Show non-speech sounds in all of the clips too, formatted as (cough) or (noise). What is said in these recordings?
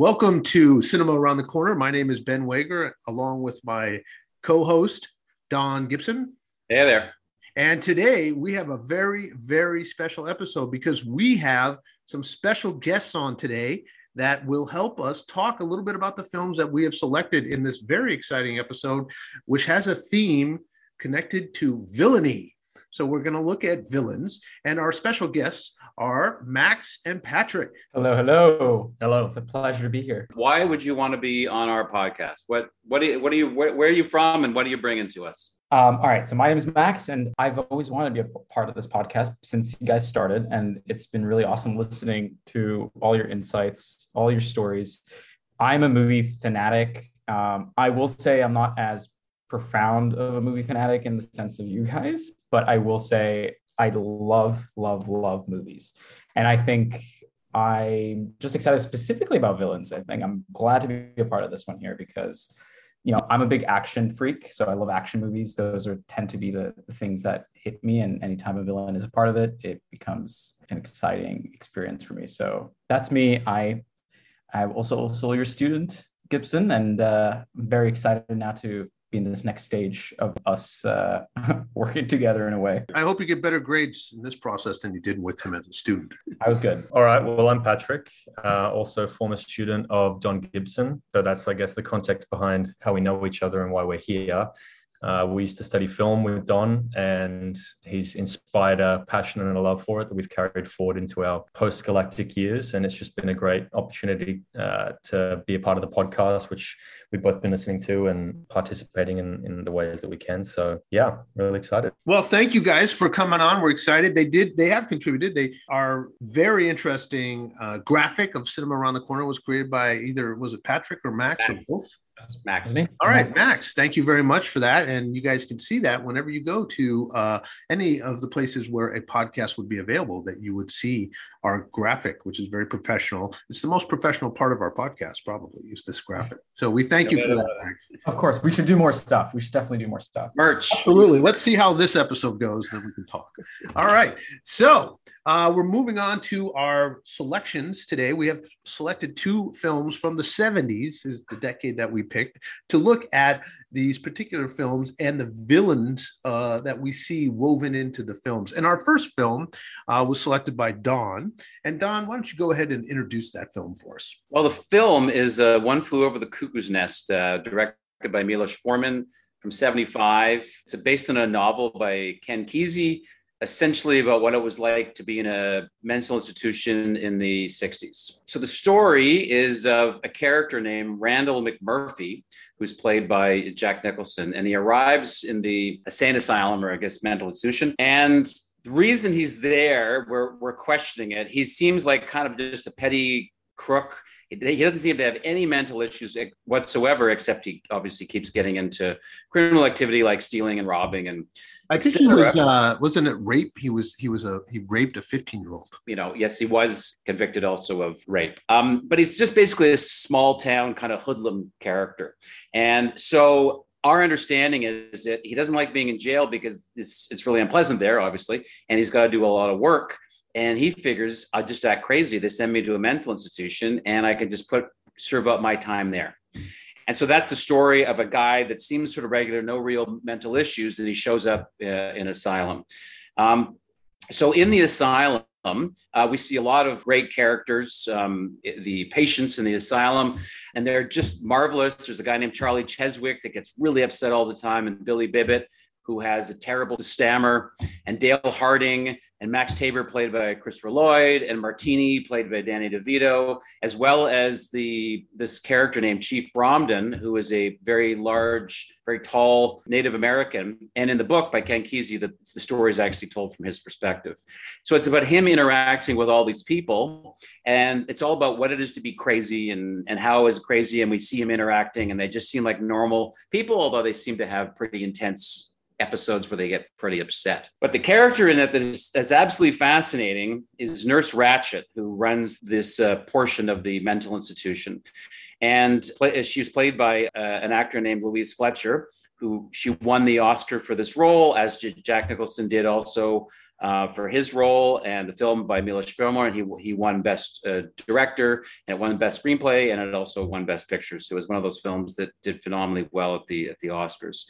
Welcome to Cinema Around the Corner. My name is Ben Wager, along with my co host, Don Gibson. Hey there. And today we have a very, very special episode because we have some special guests on today that will help us talk a little bit about the films that we have selected in this very exciting episode, which has a theme connected to villainy. So we're going to look at villains, and our special guests are Max and Patrick. Hello, hello, hello. It's a pleasure to be here. Why would you want to be on our podcast? What what do you what do you where, where are you from, and what are you bringing to us? Um, all right, so my name is Max, and I've always wanted to be a part of this podcast since you guys started, and it's been really awesome listening to all your insights, all your stories. I'm a movie fanatic. Um, I will say I'm not as profound of a movie fanatic in the sense of you guys, but I will say I love, love, love movies. And I think I'm just excited specifically about villains. I think I'm glad to be a part of this one here because, you know, I'm a big action freak. So I love action movies. Those are tend to be the, the things that hit me. And anytime a villain is a part of it, it becomes an exciting experience for me. So that's me. I I'm also also your student, Gibson, and uh, I'm very excited now to in this next stage of us uh, (laughs) working together in a way. I hope you get better grades in this process than you did with him as a student. I was good. All right. Well, I'm Patrick, uh, also former student of Don Gibson. So that's, I guess, the context behind how we know each other and why we're here. Uh, we used to study film with Don, and he's inspired a passion and a love for it that we've carried forward into our post galactic years. And it's just been a great opportunity uh, to be a part of the podcast, which we've both been listening to and participating in, in the ways that we can. So, yeah, really excited. Well, thank you guys for coming on. We're excited. They did, they have contributed. They are very interesting uh, graphic of Cinema Around the Corner was created by either, was it Patrick or Max, Max. or both? Max. All right, Max. Thank you very much for that. And you guys can see that whenever you go to uh, any of the places where a podcast would be available, that you would see our graphic, which is very professional. It's the most professional part of our podcast, probably, is this graphic. So we thank you for that, Max. Of course, we should do more stuff. We should definitely do more stuff. Merch. Absolutely. Let's see how this episode goes, then we can talk. All right. So uh, we're moving on to our selections today. We have selected two films from the 70s, is the decade that we picked, to look at these particular films and the villains uh, that we see woven into the films. And our first film uh, was selected by Don. And Don, why don't you go ahead and introduce that film for us? Well, the film is uh, One Flew Over the Cuckoo's Nest, uh, directed by Milos Forman from 75. It's based on a novel by Ken Kesey essentially about what it was like to be in a mental institution in the 60s. So the story is of a character named Randall McMurphy, who's played by Jack Nicholson, and he arrives in the insane asylum or I guess mental institution. And the reason he's there, we're, we're questioning it. He seems like kind of just a petty crook he doesn't seem to have any mental issues whatsoever, except he obviously keeps getting into criminal activity like stealing and robbing and. I think he was uh, wasn't it rape? He was he was a he raped a 15 year old. You know, yes, he was convicted also of rape. Um, but he's just basically a small town kind of hoodlum character, and so our understanding is that he doesn't like being in jail because it's it's really unpleasant there, obviously, and he's got to do a lot of work. And he figures I'll just act crazy. They send me to a mental institution and I can just put serve up my time there. And so that's the story of a guy that seems sort of regular, no real mental issues, and he shows up uh, in asylum. Um, so in the asylum, uh, we see a lot of great characters, um, the patients in the asylum, and they're just marvelous. There's a guy named Charlie Cheswick that gets really upset all the time, and Billy Bibbit, who has a terrible stammer, and Dale Harding and Max Tabor, played by Christopher Lloyd, and Martini, played by Danny DeVito, as well as the this character named Chief Bromden, who is a very large, very tall Native American. And in the book by Ken Kesey, the, the story is actually told from his perspective. So it's about him interacting with all these people, and it's all about what it is to be crazy and and how is crazy. And we see him interacting, and they just seem like normal people, although they seem to have pretty intense episodes where they get pretty upset. But the character in it that is, that's absolutely fascinating is Nurse Ratched, who runs this uh, portion of the mental institution. And play, she was played by uh, an actor named Louise Fletcher, who she won the Oscar for this role, as Jack Nicholson did also uh, for his role, and the film by Milos Forman. He he won Best uh, Director, and it won Best Screenplay, and it also won Best Picture. So it was one of those films that did phenomenally well at the at the Oscars.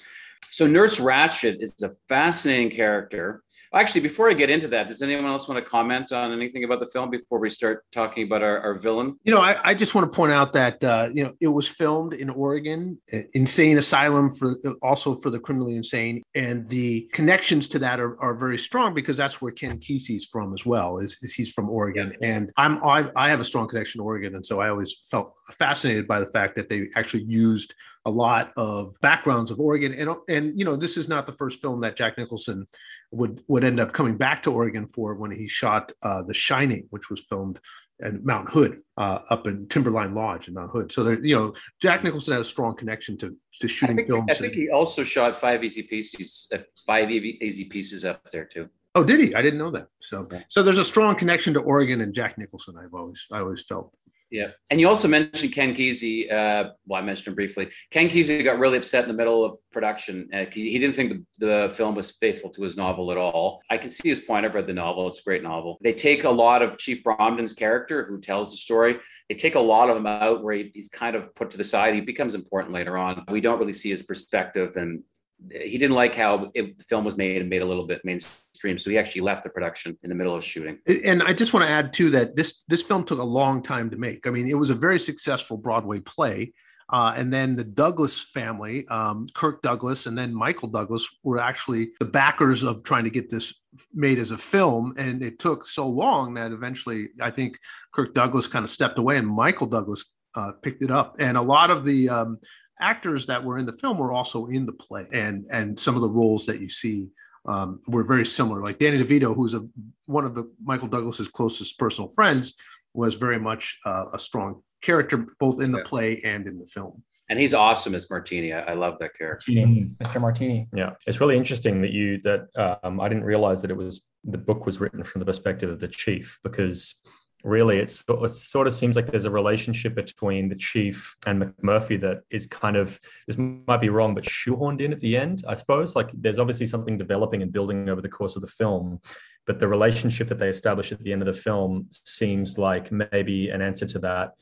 So Nurse Ratched is a fascinating character. Actually, before I get into that, does anyone else want to comment on anything about the film before we start talking about our, our villain? You know, I, I, just want to point out that uh, you know it was filmed in Oregon, insane asylum for also for the criminally insane, and the connections to that are, are very strong because that's where Ken Kesey's from as well. Is, is he's from Oregon, yeah. and I'm I, I have a strong connection to Oregon, and so I always felt fascinated by the fact that they actually used a lot of backgrounds of Oregon, and and you know this is not the first film that Jack Nicholson would would end up coming back to Oregon for when he shot uh, The Shining, which was filmed at Mount Hood, uh, up in Timberline Lodge in Mount Hood. So there, you know, Jack Nicholson has a strong connection to to shooting I think, films. I think and, he also shot five easy pieces, uh, five easy pieces up there too. Oh, did he? I didn't know that. So, so there's a strong connection to Oregon and Jack Nicholson. I've always, I always felt. Yeah, and you also mentioned Ken Kesey. Uh, well, I mentioned him briefly. Ken Kesey got really upset in the middle of production. Uh, he didn't think the, the, film was faithful to his novel at all. I can see his point. I've read the novel; it's a great novel. They take a lot of Chief Bromden's character, who tells the story. They take a lot of him out, where he, he's kind of put to the side. He becomes important later on. We don't really see his perspective, and he didn't like how it, the film was made and made a little bit mainstream. So he actually left the production in the middle of shooting. And I just want to add too that this this film took a long time to make. I mean, it was a very successful Broadway play. Uh, and then the Douglas family, um, Kirk Douglas and then Michael Douglas, were actually the backers of trying to get this made as a film. And it took so long that eventually I think Kirk Douglas kind of stepped away and Michael Douglas uh, picked it up. And a lot of the um, actors that were in the film were also in the play, and and some of the roles that you see um, were very similar. Like Danny DeVito, who's a one of the Michael Douglas's closest personal friends, was very much uh, a strong character both in the yeah. play and in the film. And he's awesome as Martini. I, I love that character, Martini, Mr. Martini. Yeah, it's really interesting that you that um, I didn't realize that it was the book was written from the perspective of the chief because really it sort of seems like there's a relationship between the chief and mcmurphy that is kind of this might be wrong but shoehorned in at the end i suppose. Like there's obviously something developing and building over the course of the film but the relationship that they establish at the end of the film seems like maybe an answer to that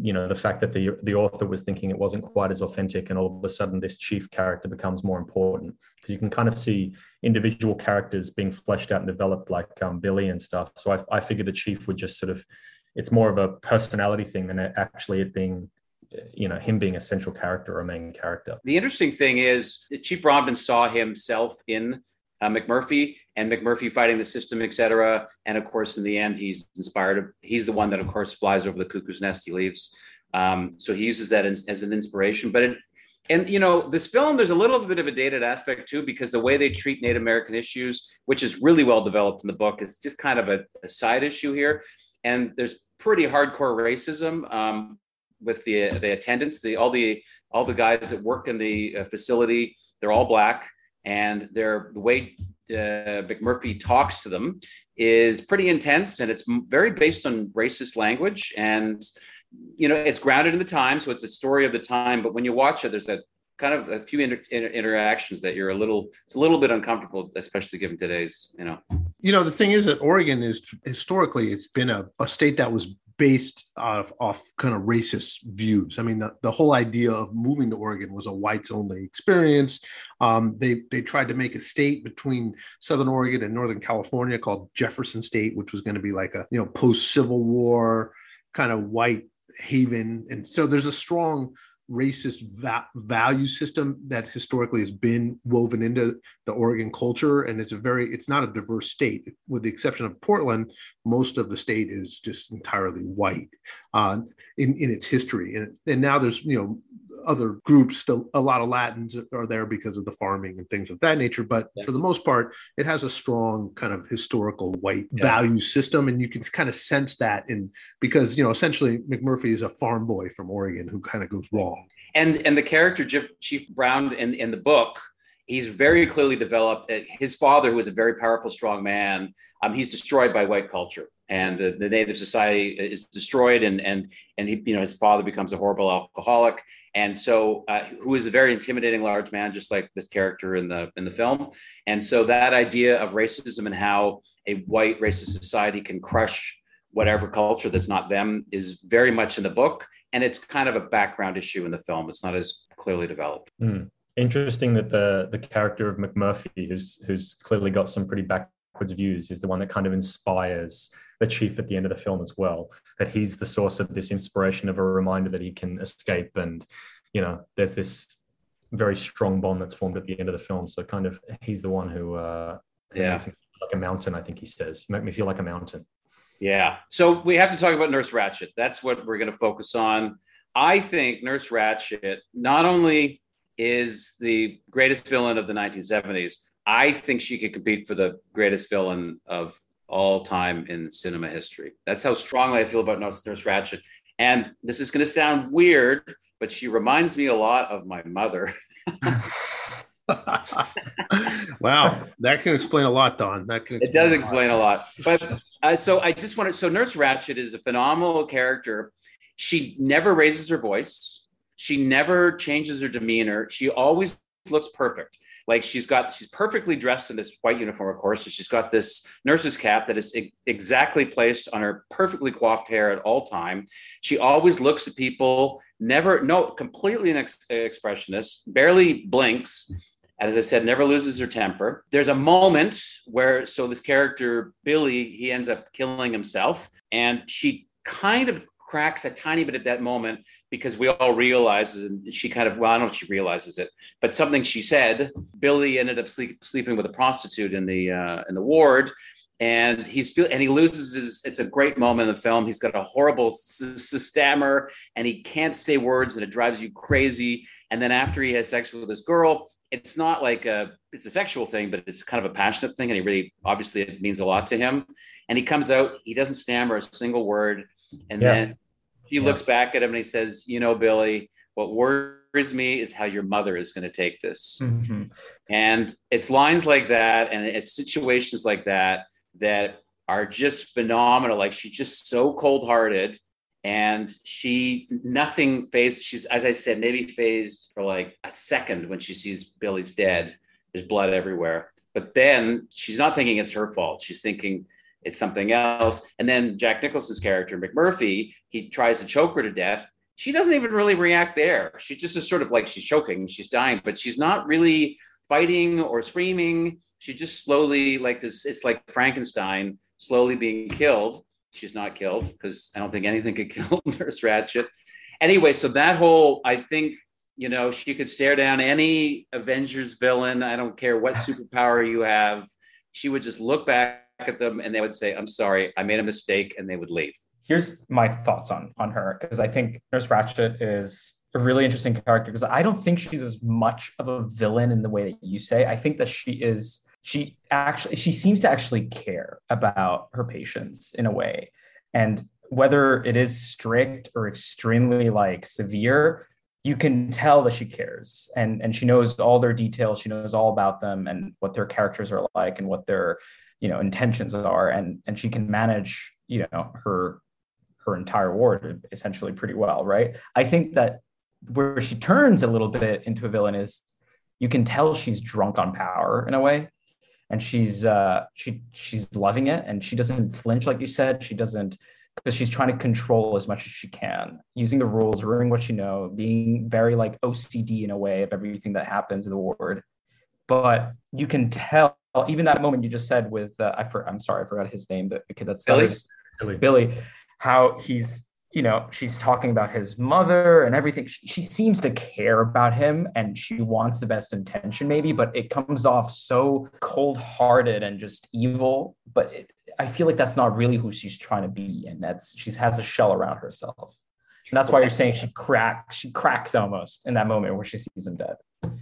you know the fact that the the author was thinking it wasn't quite as authentic and all of a sudden this chief character becomes more important. Because you can kind of see individual characters being fleshed out and developed like um, billy and stuff. So I, I figured the chief would just sort of it's more of a personality thing than actually it being you know him being a central character or a main character. The interesting thing is chief Bromden saw himself in uh, McMurphy and McMurphy fighting the system, etc. And of course, in the end, he's inspired. He's the one that, of course, flies over the cuckoo's nest. He leaves. Um, so he uses that as, as an inspiration. But it, and you know, this film, there's a little bit of a dated aspect too, because the way they treat Native American issues, which is really well developed in the book, is just kind of a, a side issue here. And there's pretty hardcore racism um, with the the attendants, the all the all the guys that work in the uh, facility. They're all black and their the way uh, McMurphy talks to them is pretty intense, and it's very based on racist language, and you know it's grounded in the time, so it's a story of the time. But when you watch it, there's a kind of a few inter- inter- interactions that you're a little it's a little bit uncomfortable especially given today's you know you know the thing is that oregon is historically it's been a, a state that was based off, off kind of racist views. I mean, the, the whole idea of moving to Oregon was a whites only experience. Um, they they tried to make a state between Southern Oregon and Northern California called Jefferson State, which was going to be like a you know post Civil War kind of white haven. And so there's a strong racist va- value system that historically has been woven into the Oregon culture, and it's a very it's not a diverse state, with the exception of Portland. Most of the state is just entirely white uh, in in its history, and and now there's you know other groups still a lot of latins are there because of the farming and things of that nature but yeah. for the most part it has a strong kind of historical white yeah. value system and you can kind of sense that in because you know essentially mcmurphy is a farm boy from oregon who kind of goes wrong and and the character chief Bromden in the book he's very clearly developed. Uh, his father, who was a very powerful, strong man, um, he's destroyed by white culture. And the, the native society is destroyed and and and he, you know his father becomes a horrible alcoholic. And so uh, who is a very intimidating large man just like this character in the in the film. And so that idea of racism and how a white racist society can crush whatever culture that's not them is very much in the book. And it's kind of a background issue in the film. It's not as clearly developed. Mm. interesting that the the character of mcmurphy who's who's clearly got some pretty backwards views is the one that kind of inspires the chief at the end of the film as well that he's the source of this inspiration of a reminder that he can escape. And you know there's this very strong bond that's formed at the end of the film. So kind of he's the one who uh yeah. makes me feel like a mountain i think he says. Make me feel like a mountain. Yeah. So we have to talk about nurse ratched. That's what we're going to focus on. I think nurse ratched not only is the greatest villain of the 1970s i think she could compete for the greatest villain of all time in cinema history. That's how strongly I feel about Nurse, Nurse Ratched. And this is going to sound weird, but she reminds me a lot of my mother. (laughs) wow, that can explain a lot, Don. That can. it does explain a lot. But uh, so I just want to. So Nurse Ratched is a phenomenal character. She never raises her voice. She never changes her demeanor. She always looks perfect. Like she's got, she's perfectly dressed in this white uniform, of course. So she's got this nurse's cap that is exactly placed on her perfectly coiffed hair at all time. She always looks at people, never, no, completely an ex- expressionist, barely blinks. And as I said, never loses her temper. There's a moment where, so this character, Billy, he ends up killing himself. And she kind of cracks a tiny bit at that moment because we all realize, and she kind of, well, I don't know if she realizes it, but something she said, Billy ended up sleep, sleeping with a prostitute in the uh, in the ward, and he's feel and he loses his. It's a great moment in the film. He's got a horrible s- s- stammer, and he can't say words, and it drives you crazy. And then after he has sex with this girl, it's not like a it's a sexual thing, but it's kind of a passionate thing, and he really obviously it means a lot to him. And he comes out, he doesn't stammer a single word and yeah. then he yeah. looks back at him and he says, You know, Billy, what worries me is how your mother is going to take this. Mm-hmm. And it's lines like that and it's situations like that that are just phenomenal. Like she's just so cold hearted and she nothing phased. She's, as I said, maybe phased for like a second when she sees Billy's dead. There's blood everywhere. But then she's not thinking it's her fault. She's thinking, it's something else. And then Jack Nicholson's character, McMurphy, he tries to choke her to death. She doesn't even really react there. She just is sort of like she's choking, she's dying, but she's not really fighting or screaming. She just slowly, like this, it's like Frankenstein slowly being killed. She's not killed because I don't think anything could (laughs) kill Nurse Ratched. Anyway, so that whole, I think, you know, she could stare down any Avengers villain. I don't care what superpower you have. She would just look back at them and they would say, I'm sorry, I made a mistake, and they would leave. Here's my thoughts on on her because I think Nurse Ratched is a really interesting character because I don't think she's as much of a villain in the way that you say. I think that she is she actually she seems to actually care about her patients in a way. And whether it is strict or extremely like severe, you can tell that she cares and and she knows all their details she knows all about them and what their characters are like and what their you know intentions are and and she can manage you know her her entire ward essentially pretty well right? I think that where she turns a little bit into a villain is you can tell she's drunk on power in a way and she's uh she she's loving it and she doesn't flinch like you said. She doesn't because she's trying to control as much as she can using the rules ruining what she know being very like ocd in a way of everything that happens in the ward. But you can tell even that moment you just said with uh, I for, I'm sorry I forgot his name the, the kid that's Billy. Billy. Billy how he's you know she's talking about his mother and everything. She, she, seems to care about him and she wants the best intention maybe but it comes off so cold-hearted and just evil but it, I feel like that's not really who she's trying to be and that's she has a shell around herself. And that's why you're saying she cracks she cracks almost in that moment where she sees him dead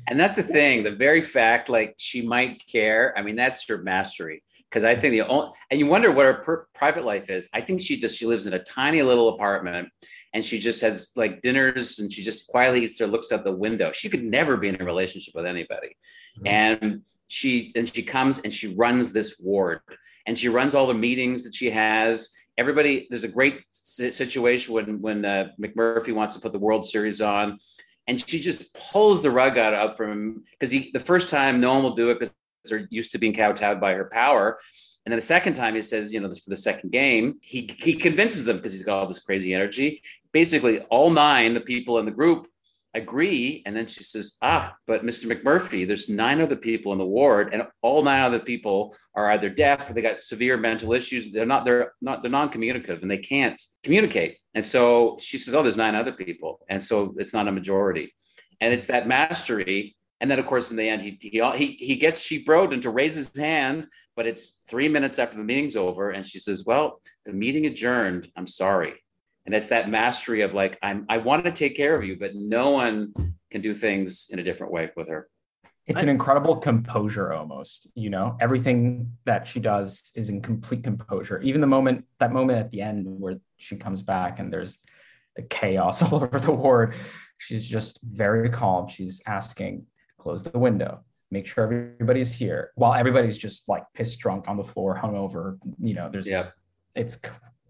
and that's the thing the very fact like she might care i mean that's her mastery. Because i think the only and you wonder what her per- private life is. I think she just she lives in a tiny little apartment and she just has like dinners and she just quietly eats there looks out the window. She could never be in a relationship with anybody. Mm-hmm. and she and she comes and she runs this ward and she runs all the meetings that she has. Everybody, there's a great situation when when uh, McMurphy wants to put the World Series on, and she just pulls the rug out up from him because the first time no one will do it because they're used to being kowtowed by her power. And then the second time he says, you know, for the second game, he he convinces them because he's got all this crazy energy. Basically, all nine the people in the group agree. And then she says, Ah, but Mr. McMurphy, there's nine other people in the ward, and all nine other people are either deaf or they got severe mental issues. They're not, they're not, they're non-communicative and they can't communicate. And so she says, Oh, there's nine other people. And so it's not a majority. And it's that mastery. And then, of course, in the end, he he he, he gets Chief Bromden to raise his hand, but it's three minutes after the meeting's over, and she says, "Well, the meeting adjourned. I'm sorry." And it's that mastery of like i'm i want to take care of you but no one can do things in a different way with her. It's an incredible composure almost you know? Everything that she does is in complete composure. Even the moment that moment at the end where she comes back and there's the chaos (laughs) all over the ward she's just very calm. She's asking close the window. Make sure everybody's here. While everybody's just like pissed drunk on the floor hungover you know there's yeah. it's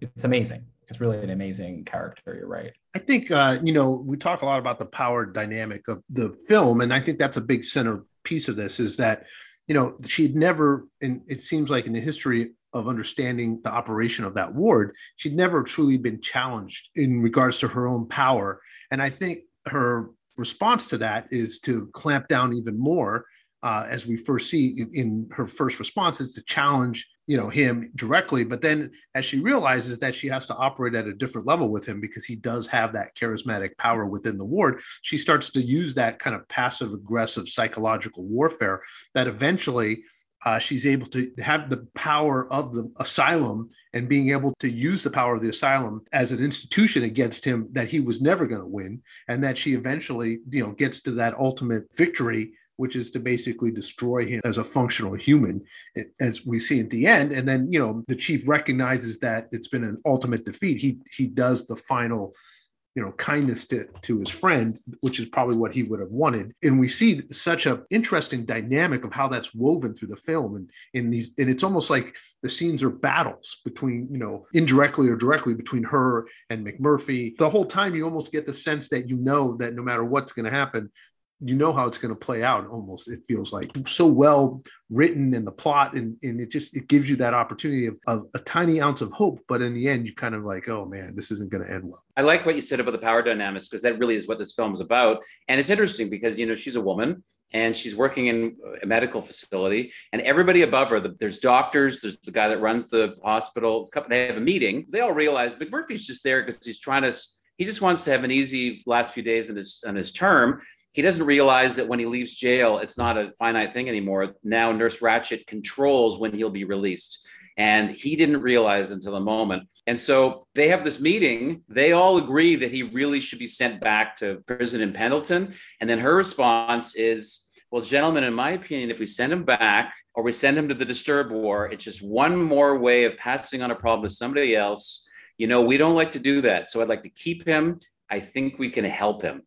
it's amazing it's really an amazing character. You're right. I think uh, you know we talk a lot about the power dynamic of the film, and I think that's a big center piece of this is that you know she'd never, and it seems like in the history of understanding the operation of that ward, she'd never truly been challenged in regards to her own power, and I think her response to that is to clamp down even more. Uh, as we first see in, in her first response, is to challenge you know him directly but then as she realizes that she has to operate at a different level with him because he does have that charismatic power within the ward she starts to use that kind of passive aggressive psychological warfare that eventually uh, she's able to have the power of the asylum and being able to use the power of the asylum as an institution against him that he was never going to win and that she eventually you know gets to that ultimate victory which is to basically destroy him as a functional human, as we see at the end. And then, you know, the chief recognizes that it's been an ultimate defeat. He he does the final, you know, kindness to to his friend, which is probably what he would have wanted. And we see such a interesting dynamic of how that's woven through the film. And in these, and it's almost like the scenes are battles between, you know, indirectly or directly between her and McMurphy. The whole time, you almost get the sense that you know that no matter what's going to happen, you know how it's going to play out almost it feels like. So well written in the plot and, and it just it gives you that opportunity of, a tiny ounce of hope but in the end you kind of like oh man this isn't going to end well. I like what you said about the power dynamics because that really is what this film is about. And it's interesting because you know she's a woman and she's working in a medical facility and everybody above her there's doctors there's the guy that runs the hospital they have a meeting they all realize mcmurphy's just there because he's trying to he just wants to have an easy last few days in his in his term he doesn't realize that when he leaves jail, it's not a finite thing anymore. Now, Nurse Ratched controls when he'll be released. And he didn't realize until the moment. And so they have this meeting. They all agree that he really should be sent back to prison in Pendleton. And then her response is, well, gentlemen, in my opinion, if we send him back or we send him to the disturbed war, it's just one more way of passing on a problem to somebody else. You know, we don't like to do that. So I'd like to keep him. I think we can help him.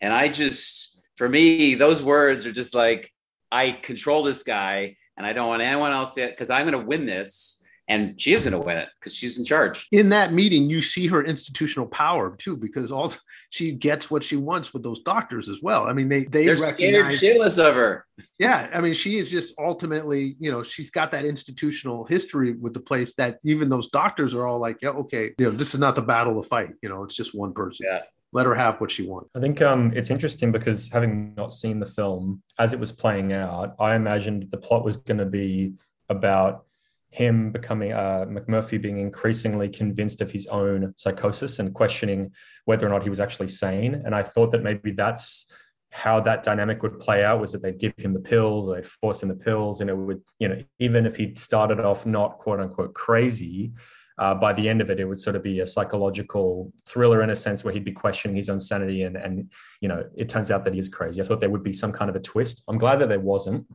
And I just, for me, those words are just like, I control this guy and I don't want anyone else yet because I'm going to win this. And she is going to win it because she's in charge. In that meeting, you see her institutional power too, because all (laughs) she gets what she wants with those doctors as well. I mean, they they they're recognize, scared shitless of her. Yeah, I mean, she is just ultimately, you know, she's got that institutional history with the place that even those doctors are all like, yeah, okay, you know, this is not the battle to fight. You know, it's just one person. Yeah let her have what she wants. I think um, it's interesting because having not seen the film as it was playing out, I imagined the plot was going to be about him becoming uh, McMurphy being increasingly convinced of his own psychosis and questioning whether or not he was actually sane. And I thought that maybe that's how that dynamic would play out was that they'd give him the pills, they'd force him the pills, and it would, you know, even if he started off not quote unquote crazy, uh, by the end of it, it would sort of be a psychological thriller in a sense where he'd be questioning his own sanity. And, and, you know, it turns out that he is crazy. I thought there would be some kind of a twist. I'm glad that there wasn't.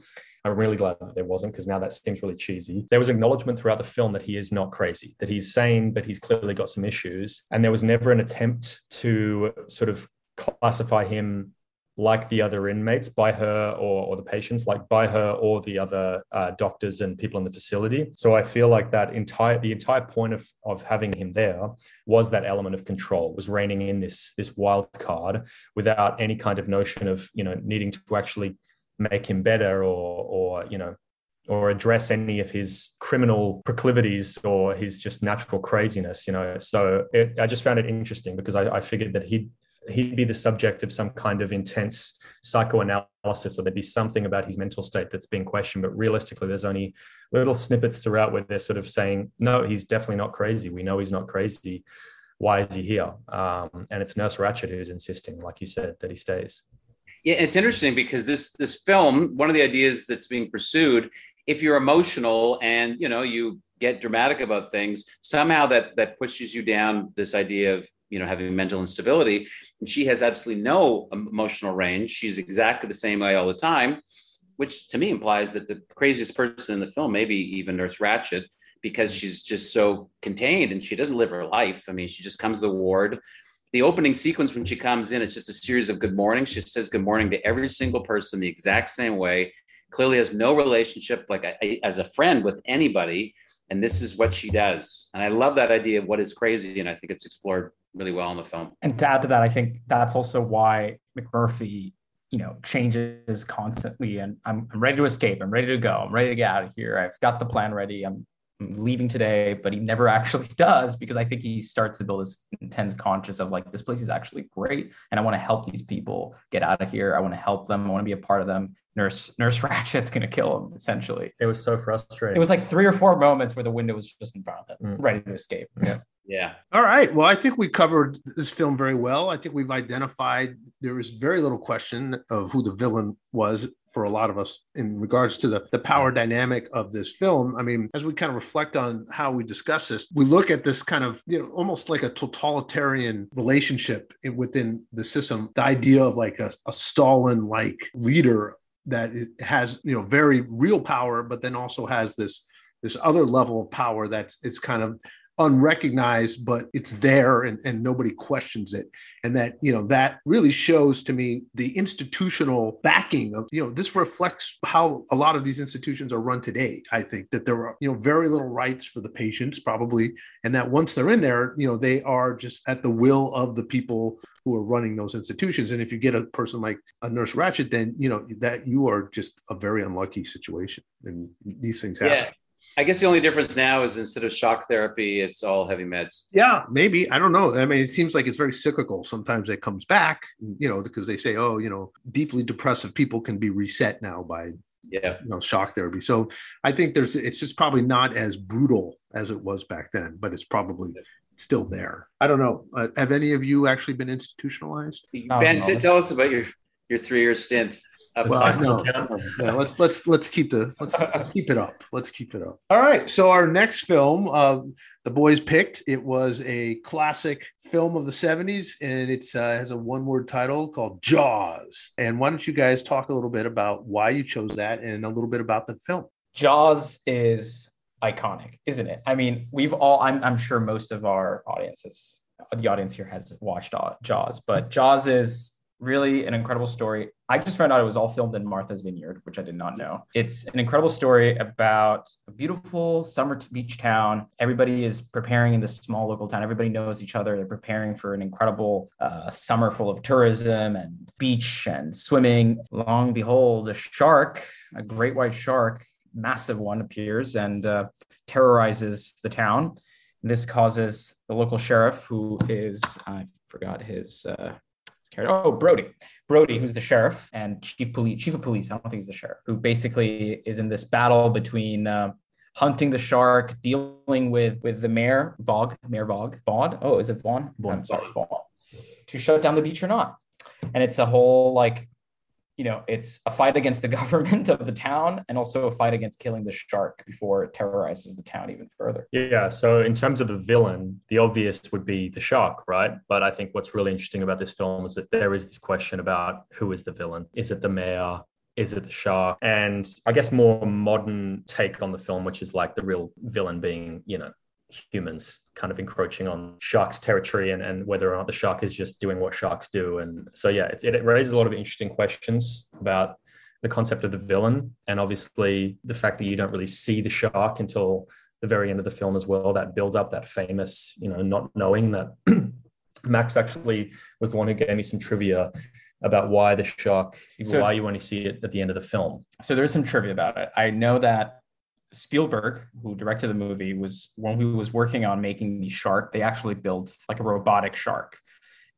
I'm really glad that there wasn't because now that seems really cheesy. There was acknowledgement throughout the film that he is not crazy, that he's sane, but he's clearly got some issues. And there was never an attempt to sort of classify him like the other inmates by her or, or the patients, like by her or the other uh, doctors and people in the facility. So I feel like that entire the entire point of of having him there was that element of control, was reining in this this wild card without any kind of notion of you know needing to actually make him better or or you know or address any of his criminal proclivities or his just natural craziness you know so it, i just found it interesting because I, I figured that he'd he'd be the subject of some kind of intense psychoanalysis or there'd be something about his mental state that's being questioned but realistically there's only little snippets throughout where they're sort of saying no he's definitely not crazy. We know he's not crazy. Why is he here? Um, and it's nurse ratched who's insisting like you said that he stays. Yeah it's interesting because this this film one of the ideas that's being pursued if you're emotional and you know you get dramatic about things somehow that that pushes you down this idea of you know having mental instability and she has absolutely no emotional range. She's exactly the same way all the time which to me implies that the craziest person in the film maybe even nurse ratched because she's just so contained and she doesn't live her life. I mean she just comes to the ward. The opening sequence when she comes in it's just a series of good mornings. She says good morning to every single person the exact same way clearly has no relationship like as a friend with anybody and this is what she does. And i love that idea of what is crazy and i think it's explored really well in the film. And to add to that, I think that's also why McMurphy, you know, changes constantly. And I'm, I'm ready to escape. I'm ready to go. I'm ready to get out of here. I've got the plan ready. I'm, I'm leaving today, but he never (laughs) actually does because I think he starts to build this intense conscious of like, this place is actually great. And I want to help these people get out of here. I want to help them. I want to be a part of them. Nurse Nurse (laughs) Ratched's gonna kill him. Essentially, it was so frustrating. It was like three or four moments where the window was just in front of him, mm. ready to escape. Yeah. Yeah. All right. Well, I think we covered this film very well. I think we've identified there was very little question of who the villain was for a lot of us in regards to the, the power dynamic of this film. I mean, as we kind of reflect on how we discuss this, we look at this kind of, you know, almost like a totalitarian relationship within the system. The idea of like a, a Stalin like leader that has, you know, very real power, but then also has this this other level of power that's it's kind of unrecognized but it's there and, and nobody questions it. And that you know that really shows to me the institutional backing of you know this reflects how a lot of these institutions are run today i think that there are you know very little rights for the patients probably. And that once they're in there you know they are just at the will of the people who are running those institutions. And if you get a person like a nurse ratched, then you know that you are just a very unlucky situation. And these things happen. Yeah I guess the only difference now is instead of shock therapy, it's all heavy meds. Yeah, maybe. I don't know. I mean, it seems like it's very cyclical. Sometimes it comes back, you know, because they say, oh, you know, deeply depressive people can be reset now by yeah, you know, shock therapy. So I think there's it's just probably not as brutal as it was back then, but it's probably still there. I don't know. Uh, have any of you actually been institutionalized? Ben, t- tell us about your your three year stint well, no, yeah, let's let's let's keep the let's, let's (laughs) keep it up. Let's keep it up. All right. So our next film, uh, the boys picked. It was a classic film of the '70s, and it uh, has a one-word title called Jaws. And why don't you guys talk a little bit about why you chose that, and a little bit about the film? Jaws is iconic, isn't it? I mean, we've all. I'm, I'm sure most of our audiences, the audience here, has watched Jaws, but Jaws is really an incredible story. I just found out it was all filmed in Martha's Vineyard, which I did not know. It's an incredible story about a beautiful summer beach town. Everybody is preparing in this small local town. Everybody knows each other. They're preparing for an incredible uh, summer full of tourism and beach and swimming. Long behold, a shark, a great white shark, massive one, appears and uh, terrorizes the town. This causes the local sheriff, who is, I forgot his uh, Oh, Brody. Brody, who's the sheriff and chief police, chief of police. I don't think he's the sheriff. Who basically is in this battle between uh, hunting the shark, dealing with with the mayor Vaughn, Mayor Vaughn, Vaughn. Oh, is it Vaughn? Vaughn. I'm sorry, Vaughn. To shut down the beach or not? And it's a whole like you know, it's a fight against the (laughs) government of the town and also a fight against killing the shark before it terrorizes the town even further. Yeah. So, in terms of the villain, the obvious would be the shark, right? But I think what's really interesting about this film is that there is this question about who is the villain? Is it the mayor? Is it the shark? And I guess more modern take on the film, which is like the real villain being, you know, humans kind of encroaching on sharks' territory and, and whether or not the shark is just doing what sharks do. And so, yeah, it raises a lot of interesting questions about the concept of the villain and obviously the fact that you don't really see the shark until the very end of the film as well. That build up, that famous, you know, not knowing that (clears throat) Max actually was the one who gave me some trivia about why the shark, so, why you only see it at the end of the film. So there's some trivia about it. I know that Spielberg, who directed the movie, was when he was working on making the shark, they actually built like a robotic shark.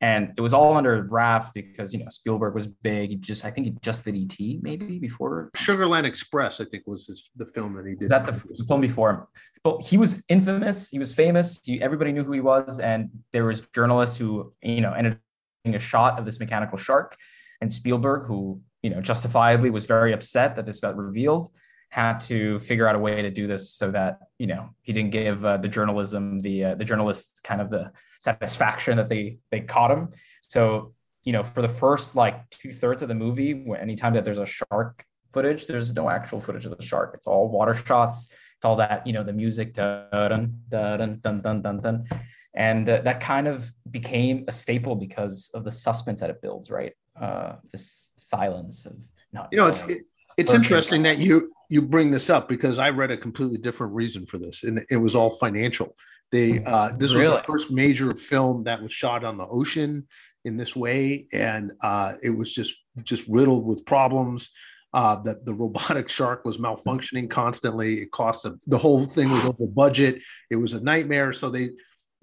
And it was all under wraps because you know Spielberg was big. He just I think he just did ET maybe before Sugarland Express. I think was his, the film that he did. Is that the, the film before him? But he was infamous. He was famous. He, everybody knew who he was, and there was journalists who you know ended up a shot of this mechanical shark. And Spielberg, who you know justifiably was very upset that this got revealed, had to figure out a way to do this so that you know he didn't give uh, the journalism the uh, the journalists kind of the satisfaction that they they caught him. So you know for the first like two thirds of the movie, anytime that there's a shark footage, there's no actual footage of the shark. It's all water shots. It's all that you know the music dun dun dun dun dun dun and uh, that kind of became a staple because of the suspense that it builds. Right, uh, this silence of not. You know, it's. It, it's interesting that you you bring this up because I read a completely different reason for this, and it was all financial. They hmm. uh, this really? was the first major film that was shot on the ocean in this way, and uh, it was just just riddled with problems. Uh, that the (laughs) robotic shark was malfunctioning constantly. It cost a, the whole thing was over budget. It was a nightmare. So they,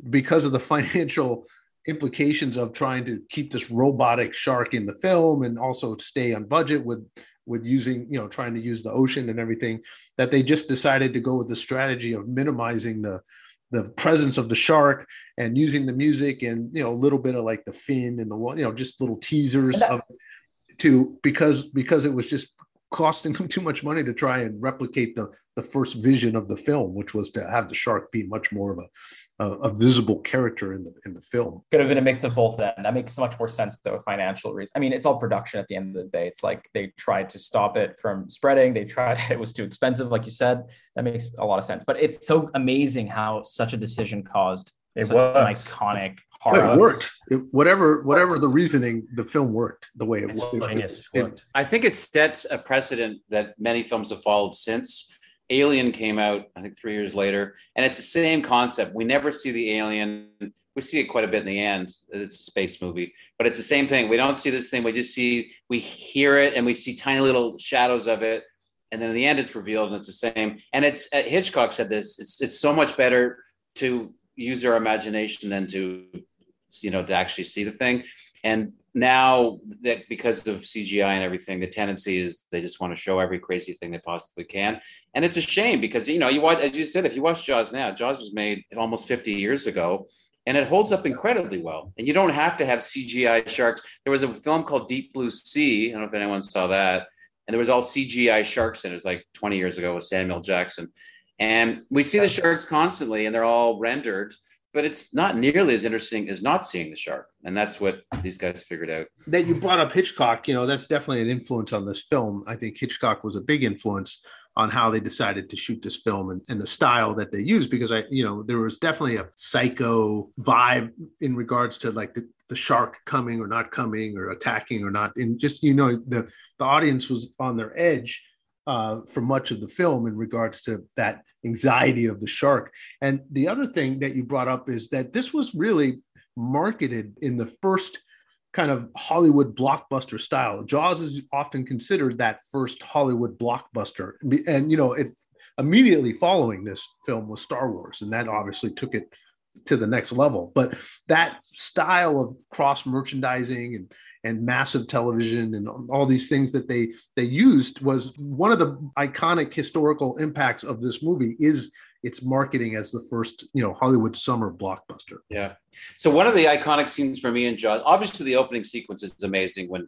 because of the (laughs) financial implications of trying to keep this robotic shark in the film and also stay on budget with with using you know trying to use the ocean and everything that they just decided to go with the strategy of minimizing the the presence of the shark and using the music and you know a little bit of like the fin and the you know just little teasers that, of to because because it was just costing (laughs) them too much money to try and replicate the the first vision of the film, which was to have the shark be much more of a a, a visible character in the in the film. Could have been a mix of both. Then that makes so much more sense though. Financial reason. I mean, it's all production at the end of the day. It's like they tried to stop it from spreading. They tried. (laughs) It was too expensive, like you said. That makes a lot of sense. But it's so amazing how such a decision caused it such was. an iconic it worked. It, whatever, whatever the reasoning, the film worked the way it, it, it, it I think it sets a precedent that many films have followed since. Alien came out, I think, three years later, and it's the same concept. We never see the alien. We see it quite a bit in the end. It's a space movie, but it's the same thing. We don't see this thing. We just see, we hear it, and we see tiny little shadows of it, and then in the end, it's revealed, and it's the same. And it's uh, Hitchcock said this. It's it's so much better to use our imagination than to you know, to actually see the thing. And now that because of CGI and everything, the tendency is they just want to show every crazy thing they possibly can. And it's a shame because, you know, you watch, as you said, if you watch Jaws now, Jaws was made almost 50 years ago and it holds up incredibly well. And you don't have to have CGI sharks. There was a film called Deep Blue Sea. I don't know if anyone saw that. And there was all CGI sharks in it. It was like 20 years ago with Samuel Jackson. And we see the sharks constantly and they're all rendered but it's not nearly as interesting as not seeing the shark. And that's what these guys figured out. That you brought up hitchcock you know that's definitely an influence on this film. I think hitchcock was a big influence on how they decided to shoot this film and, and the style that they used because i you know there was definitely a psycho vibe in regards to like the, the shark coming or not coming or attacking or not. And just you know the the audience was on their edge uh, for much of the film in regards to that anxiety of the shark. And the other thing that you brought up is that this was really marketed in the first kind of Hollywood blockbuster style. Jaws is often considered that first Hollywood blockbuster. And, you know, it immediately following this film was Star Wars, and that obviously took it to the next level. But that style of cross merchandising and and massive television and all these things that they they used was one of the iconic historical impacts of this movie is its marketing as the first you know hollywood summer blockbuster. Yeah. So one of the iconic scenes for me and jaws obviously the opening sequence is amazing when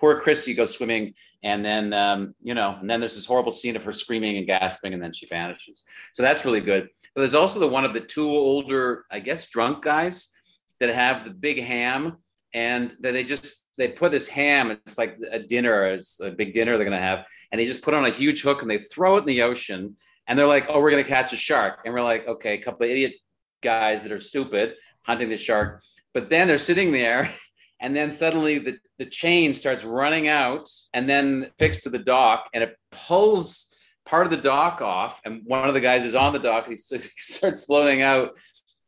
poor chrissy goes swimming and then um, you know and then there's this horrible scene of her screaming and gasping and then she vanishes. So that's really good. But there's also the one of the two older i guess drunk guys that have the big ham and then they just they put this ham it's like a dinner it's a big dinner they're going to have and they just put on a huge hook and they throw it in the ocean and they're like, "Oh, we're gonna catch a shark," and we're like, "Okay, a couple of idiot guys that are stupid hunting the shark," but then they're sitting there. (laughs) And then suddenly the, the chain starts running out and then fixed to the dock and it pulls part of the dock off. And one of the guys is on the dock and he (laughs) starts floating out.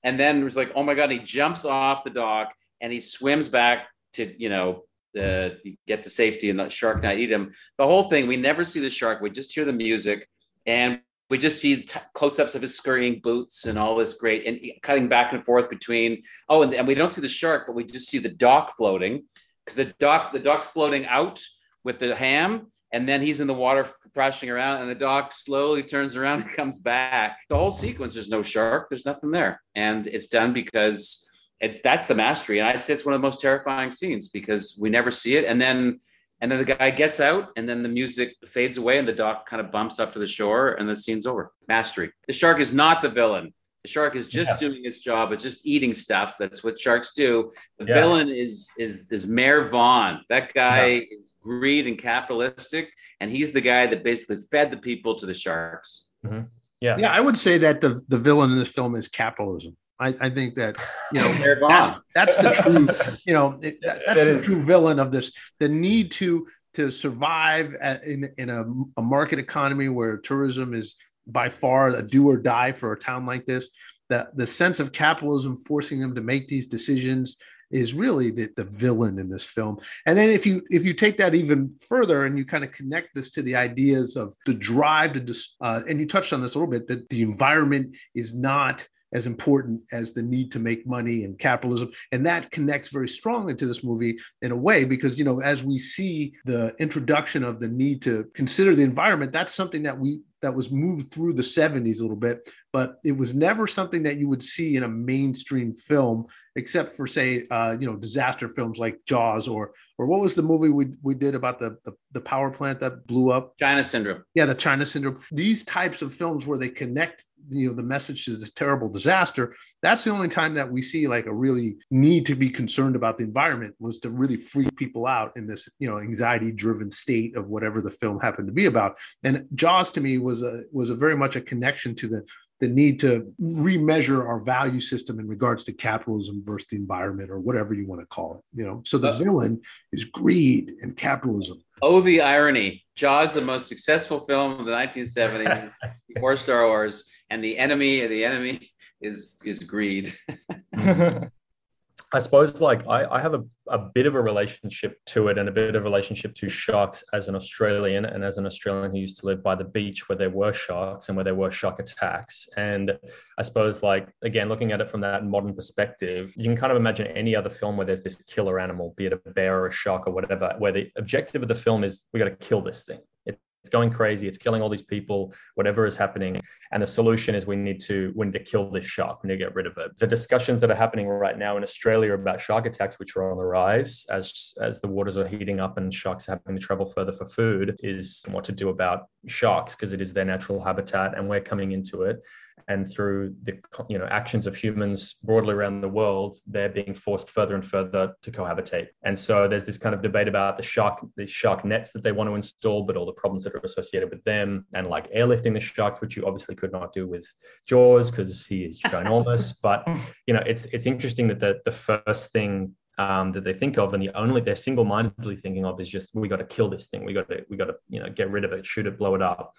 And then it was like, oh my God, he jumps off the dock and he swims back to, you know, the get to safety and the shark not eat him. The whole thing, we never see the shark. We just hear the music and we just see t- close-ups of his scurrying boots and all this great and cutting back and forth between oh and, and we don't see the shark but we just see the dock floating because the dock the dock's floating out with the ham and then he's in the water thrashing around and the dock slowly turns around and (laughs) comes back the whole sequence there's no shark there's nothing there and it's done because it's that's the mastery and i'd say it's one of the most terrifying scenes because we never see it and then and then the guy gets out, and then the music fades away, and the dock kind of bumps up to the shore, and the scene's over. Mastery. The shark is not the villain. The shark is just yeah. doing its job. It's just eating stuff. That's what sharks do. The yeah. villain is is is Mayor Vaughn. That guy yeah. is greed and capitalistic, and he's the guy that basically fed the people to the sharks. Mm-hmm. Yeah, yeah. I would say that the the villain in this film is capitalism. I, I think that you know that's, that's, the true you know it, (laughs) that, that's that the is. true villain of this the need to to survive at, in in a, a market economy where tourism is by far a do or die for a town like this. The the sense of capitalism forcing them to make these decisions is really the, the villain in this film. And then if you if you take that even further and you kind of connect this to the ideas of the drive to uh, and you touched on this a little bit that the environment is not as important as the need to make money and capitalism. And that connects very strongly to this movie in a way, because, you know, as we see the introduction of the need to consider the environment, that's something that we that was moved through the 70s a little bit, but it was never something that you would see in a mainstream film, except for say, uh, you know, disaster films like Jaws or or what was the movie we, we did about the, the, the power plant that blew up? China Syndrome. Yeah, the China Syndrome. These types of films where they connect you know the message to this terrible disaster that's the only time that we see like a really need to be concerned about the environment was to really freak people out in this you know anxiety driven state of whatever the film happened to be about and jaws to me was a was a very much a connection to the the need to remeasure our value system in regards to capitalism versus the environment or whatever you want to call it you know? So the villain is greed and capitalism. Oh the irony. Jaws the most successful film of the 1970s (laughs) before star wars and the enemy of the enemy is is greed (laughs) (laughs) I suppose like I, I have a, a bit of a relationship to it and a bit of a relationship to sharks as an Australian and as an Australian who used to live by the beach where there were sharks and where there were shark attacks. And I suppose like again, looking at it from that modern perspective, you can kind of imagine any other film where there's this killer animal, be it a bear or a shark or whatever, where the objective of the film is we got to kill this thing it's going crazy. It's killing all these people. Whatever is happening. And the solution is we need to we need to kill this shark. We need to get rid of it. The discussions that are happening right now in australia about shark attacks which are on the rise as as the waters are heating up and sharks are having to travel further for food is what to do about sharks because it is their natural habitat and we're coming into it and through the you know actions of humans broadly around the world they're being forced further and further to cohabitate. And so there's this kind of debate about the shark these shark nets that they want to install but all the problems that are associated with them and like airlifting the sharks which you obviously could not do with jaws because he is ginormous. (laughs) But you know it's it's interesting that the, the first thing um, that they think of, and the only they're single-mindedly thinking of is just we got to kill this thing, we got to we got to you know get rid of it, shoot it, blow it up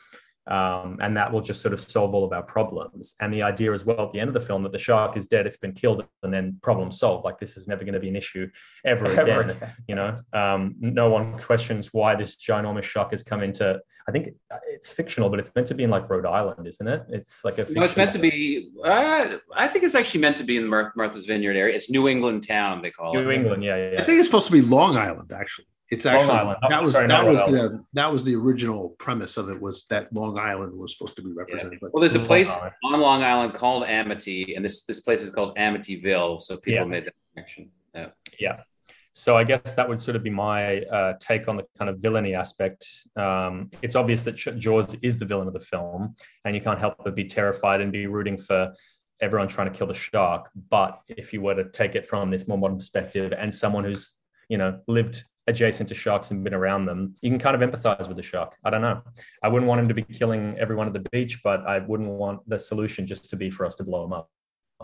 um, and that will just sort of solve all of our problems. And the idea as well at the end of the film that the shark is dead, it's been killed, and then problem solved. Like this is never going to be an issue ever, ever again. again. You know, um, no one questions why this ginormous shark has come into. I think it's fictional, but it's meant to be in like Rhode Island, isn't it? It's like a. No, it's meant to be. Uh, I think it's actually meant to be in Martha's Vineyard area. It's New England town, they call New it. New England, yeah, yeah, yeah. I think it's supposed to be Long Island, actually. It's actually Long that was sorry, that was the that was the original premise of it was that Long Island was supposed to be represented. Yeah. Well, there's a place Long on Long Island called Amity, and this this place is called Amityville. So people yeah. made that connection. Yeah. Yeah. So I guess that would sort of be my uh, take on the kind of villainy aspect. Um, it's obvious that Jaws is the villain of the film, and you can't help but be terrified and be rooting for everyone trying to kill the shark. But if you were to take it from this more modern perspective, and someone who's you know lived adjacent to sharks and been around them, you can kind of empathize with the shark. I don't know. I wouldn't want him to be killing everyone at the beach, but I wouldn't want the solution just to be for us to blow him up.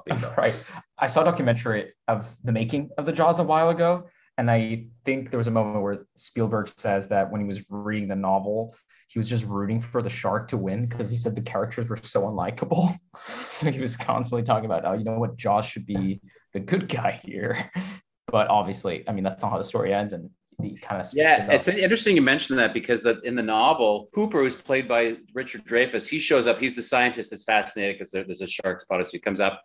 (laughs) right. I saw a documentary of the making of the Jaws a while ago, and I think there was a moment where Spielberg says that when he was reading the novel, he was just rooting for the shark to win because he said the characters were so unlikable. (laughs) so he was constantly talking about, oh, you know what, Jaws should be the good guy here. (laughs) But obviously, I mean, that's not how the story ends. And he kind of yeah, it it's interesting you mentioned that because the, in the novel, Hooper, who's played by Richard Dreyfuss, he shows up. He's the scientist that's fascinated because there, there's a shark spotted. So he comes up,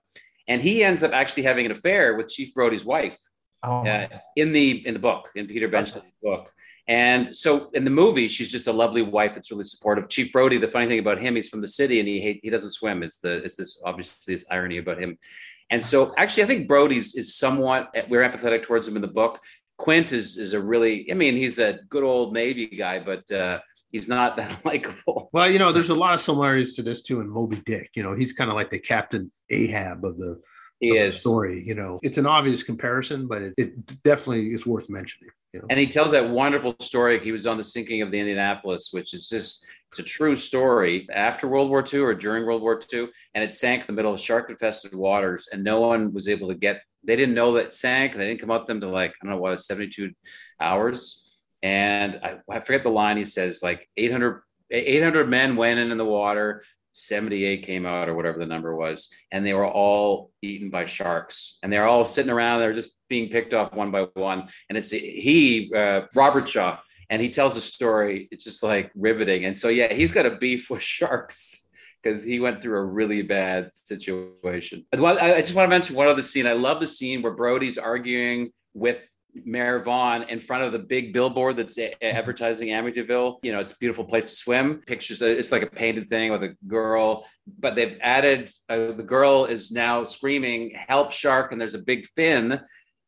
and he ends up actually having an affair with Chief Brody's wife. Oh. Uh, in the in the book in Peter Benchley's book, and so in the movie, she's just a lovely wife that's really supportive. Chief Brody, the funny thing about him, he's from the city and he hate, he doesn't swim. It's the it's this obviously this irony about him. And so actually, I think Brody's is somewhat we're empathetic towards him in the book. Quint is is a really, I mean, he's a good old Navy guy, but uh, he's not that (laughs) likable. Well, you know, there's a lot of similarities to this too in Moby Dick. You know, he's kind of like the Captain Ahab of the he is. story. You know, it's an obvious comparison, but it, it definitely is worth mentioning. You know? And he tells that wonderful story. He was on the sinking of the Indianapolis, which is just it's a true story after World War II or during World War II, and it sank in the middle of shark-infested waters, and no one was able to get. They didn't know that sank. They didn't come up to them to like I don't know what 72 hours. And I, I forget the line. He says like 800 800 men went in in the water 78 came out or whatever the number was and they were all eaten by sharks and they're all sitting around they're just being picked off one by one and it's he uh, robert shaw and he tells a story it's just like riveting and so yeah he's got a beef with sharks because he went through a really bad situation i just want to mention one other scene i love the scene where brody's arguing with Mayor Vaughn in front of the big billboard that's advertising Amityville. You know, it's a beautiful place to swim. Pictures, it's like a painted thing with a girl, but they've added uh, the girl is now screaming, Help shark! And there's a big fin.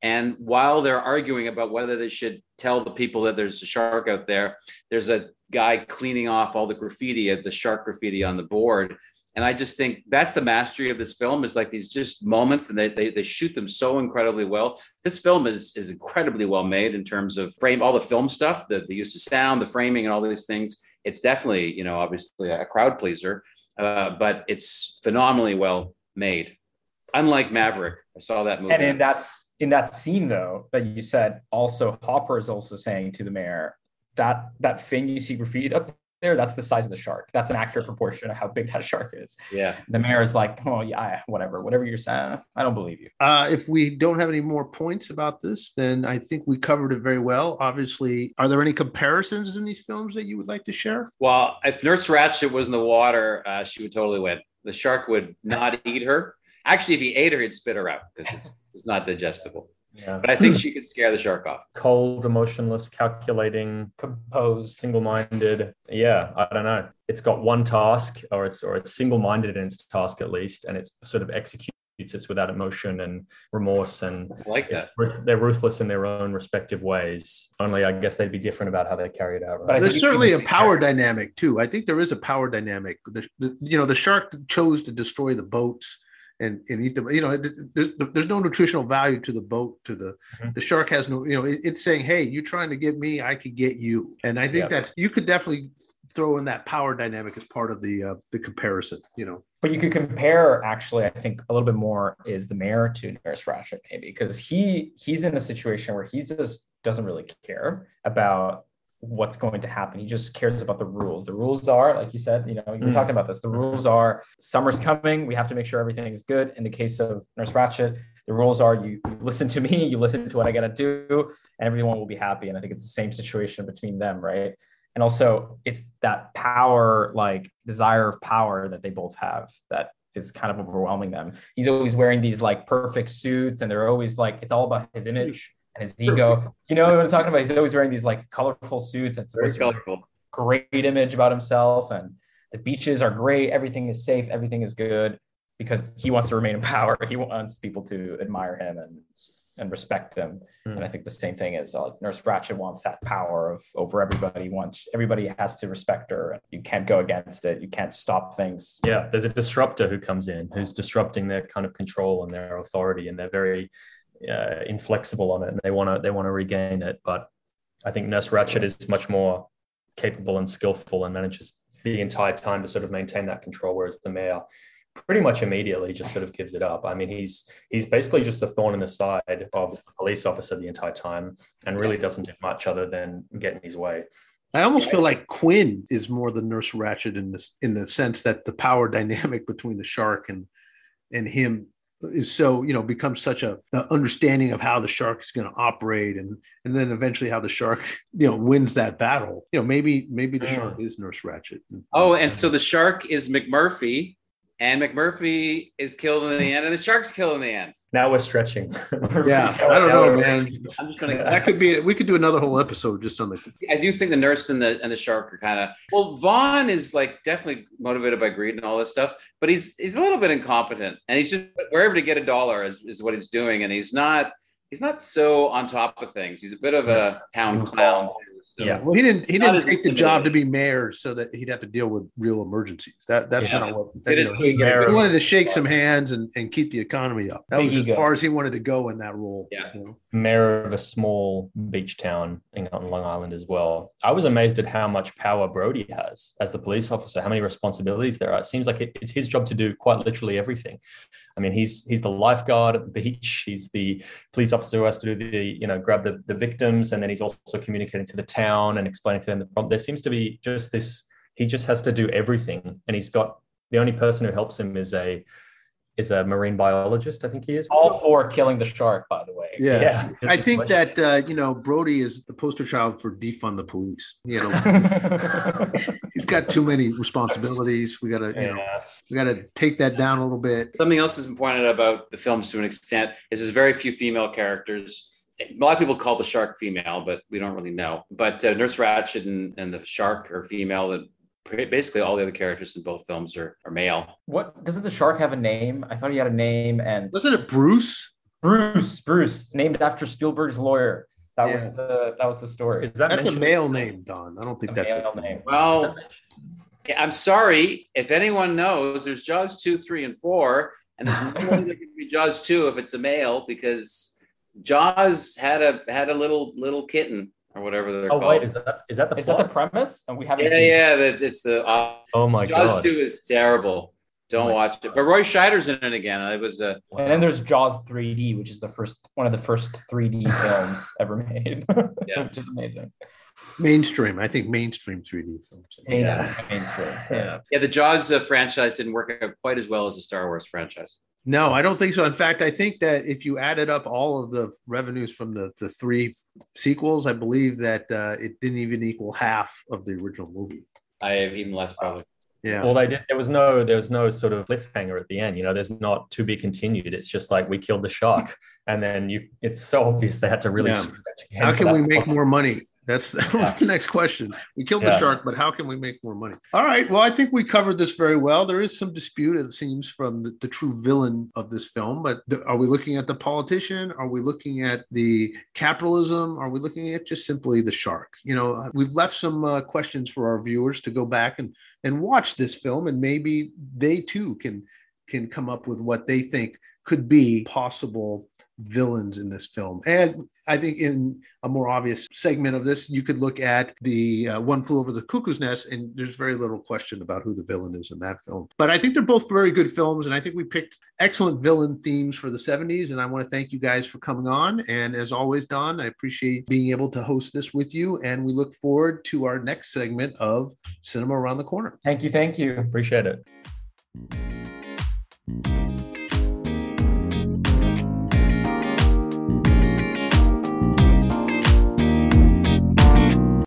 And while they're arguing about whether they should tell the people that there's a shark out there, there's a guy cleaning off all the graffiti, the shark graffiti on the board and I just think that's the mastery of this film is like these just moments and they, they, they shoot them so incredibly well. This film is, is incredibly well made in terms of frame, all the film stuff, the, the use of sound, the framing and all these things. It's definitely, you know, obviously a crowd pleaser, uh, but it's phenomenally well made. Unlike Maverick, I saw that movie. And in that, in that scene though, that you said also Hooper is also saying to the mayor, that that fin you see graffiti up there, that's the size of the shark. That's an accurate proportion of how big that (laughs) shark is. Yeah. The mayor is like, oh yeah, whatever, whatever you're saying, I don't believe you. Uh, if we don't have any more points about this, then I think we covered it very well. Obviously, are there any comparisons in these films that you would like to share? Well, if Nurse Ratched was in the water, uh, she would totally win. The shark would not eat her. Actually, if he ate her, he'd spit her out because it's, it's not digestible. Yeah. But I think she could scare the shark off. (clears throat) Cold, emotionless, calculating, composed, single-minded. Yeah, I don't know. It's got one task, or it's or it's single-minded in its task at least, and it's sort of executes it without emotion and remorse. And I like that they're ruthless in their own respective ways. Only I guess they'd be different about how they carry it out. Right? But there's certainly a power dynamic too. I think there is a power dynamic. The, the, you know, the shark chose to destroy the boats and, and eat them. You know, there's there's no nutritional value to the boat. To the mm-hmm. the shark has no. You know, it, it's saying, hey, you're trying to get me, I could get you. And I think yeah. that's you could definitely throw in that power dynamic as part of the uh, the comparison. You know, but you could compare actually. I think a little bit more is the mayor to Nurse Ratched maybe because he he's in a situation where he just doesn't really care about what's going to happen. He just cares about the rules. The rules are, like you said, you know, you were mm. talking about this. The rules are summer's coming. We have to make sure everything is good. In the case of Nurse Ratched, the rules are you, you listen to me, you listen to what I got to do, and everyone will be happy. And I think it's the same situation between them, right? And also, it's that power, like desire of power that they both have that is kind of overwhelming them. He's always wearing these like perfect suits, and they're always like, it's all about his image and his ego. You know what I'm talking about? He's always wearing these like colorful suits. It's very colorful. Great image about himself, and the beaches are great. Everything is safe. Everything is good because he wants to remain in power. (laughs) He wants people to admire him and and respect him. Mm. And I think the same thing is uh, Nurse Ratched wants that power of over everybody. Wants everybody has to respect her. You can't go against it. You can't stop things. Yeah, there's a disruptor who comes in who's disrupting their kind of control and their authority, and they're very uh, inflexible on it and they want to they want to regain it but I think Nurse Ratched is much more capable and skillful and manages the entire time to sort of maintain that control, whereas the mayor pretty much immediately just sort of gives it up. I mean, he's he's basically just a thorn in the side of police officer the entire time and really doesn't do much other than get in his way. I almost feel like Quint is more the nurse Ratched in this in the sense that the power (laughs) dynamic between the shark and and him is so you know becomes such a, a understanding of how the shark is going to operate and and then eventually how the shark you know wins that battle. You know maybe maybe the mm. shark is nurse ratched. Oh and so the shark is mcmurphy and McMurphy is killed in the end, and the shark's killed in the end. Now we're stretching. (laughs) yeah, I don't know, man. I'm just gonna. That could be. We could do another whole episode just on the. I do think the nurse and the and the shark are kind of. Well, Vaughn is like definitely motivated by greed and all this stuff, but he's he's a little bit incompetent, and he's just wherever to get a dollar is, is what he's doing, and he's not he's not so on top of things. He's a bit of a town clown. Too. So yeah, well, he didn't. He didn't take the job to be mayor so that he'd have to deal with real emergencies. That that's yeah. not what. That, you know, he, wanted to shake some hands and, and keep the economy up. That Big was as ego. far as he wanted to go in that role. Yeah, you know? Mayor of a small beach town in on Long Island as well. I was amazed at how much power Brody has as the police officer. How many responsibilities there are. It seems like it, it's his job to do quite literally everything. I mean, he's he's the lifeguard at the beach. He's the police officer who has to do the you know grab the, the victims, and then he's also communicating to the town and explaining to them the problem. There seems to be just this. He just has to do everything, and he's got the only person who helps him is a is a marine biologist. I think he is. All for killing the shark, by the way. Yeah, yeah. I think that uh, you know Brody is the poster child for defund the police. You know, (laughs) he's got too many responsibilities. We gotta, you yeah. know, we gotta take that down a little bit. Something else has been pointed out about the films to an extent is there's very few female characters. A lot of people call the shark female, but we don't really know. But uh, Nurse Ratched and, and the shark are female. The basically all the other characters in both films are, are male. What doesn't the shark have a name? I thought he had a name and wasn't it Bruce? Bruce, Bruce, named after Spielberg's lawyer. That yeah. was the that was the story. Is that that's a male name, Don? I don't think a that's a male name. Well, I'm sorry if anyone knows. There's Jaws two, three, and four, and there's no way there can be Jaws two if it's a male because Jaws had a had a little little kitten or whatever they're oh, called. wait, is that is that the is plot? that the premise? And we haven't. Yeah, seen yeah, that it's the. Uh, oh my god. Jaws two is terrible. Don't oh watch it. But Roy Scheider's in it again. It was a. And then there's Jaws 3D, which is the first one of the first 3D (laughs) films ever made. yeah, (laughs) which is amazing. Mainstream, I think mainstream 3D films. Yeah, mainstream. Yeah, yeah. The Jaws uh, franchise didn't work out quite as well as the Star Wars franchise. No, I don't think so. In fact, I think that if you added up all of the revenues from the, the three sequels, I believe that uh, it didn't even equal half of the original movie. I have even less probably. Yeah. Well, they did. There was no, there was no sort of cliffhanger at the end. You know, there's not to be continued. It's just like we killed the shark, and then you. It's so obvious they had to really. Yeah. How can we make more money? That's (laughs) that was the next question. We killed yeah. the shark, but how can we make more money? All right. Well, I think we covered this very well. There is some dispute, it seems, from the, the true villain of this film. But the, are we looking at the politician? Are we looking at the capitalism? Are we looking at just simply the shark? You know, uh, we've left some uh, questions for our viewers to go back and and watch this film, and maybe they too can can come up with what they think could be possible villains in this film. And I think in a more obvious segment of this, you could look at the uh, One Flew Over the Cuckoo's Nest, and there's very little question about who the villain is in that film. But I think they're both very good films, and I think we picked excellent villain themes for the 70s. And I want to thank you guys for coming on. And as always, Don, I appreciate being able to host this with you. And we look forward to our next segment of Cinema Around the Corner. Thank you. Thank you. Appreciate it.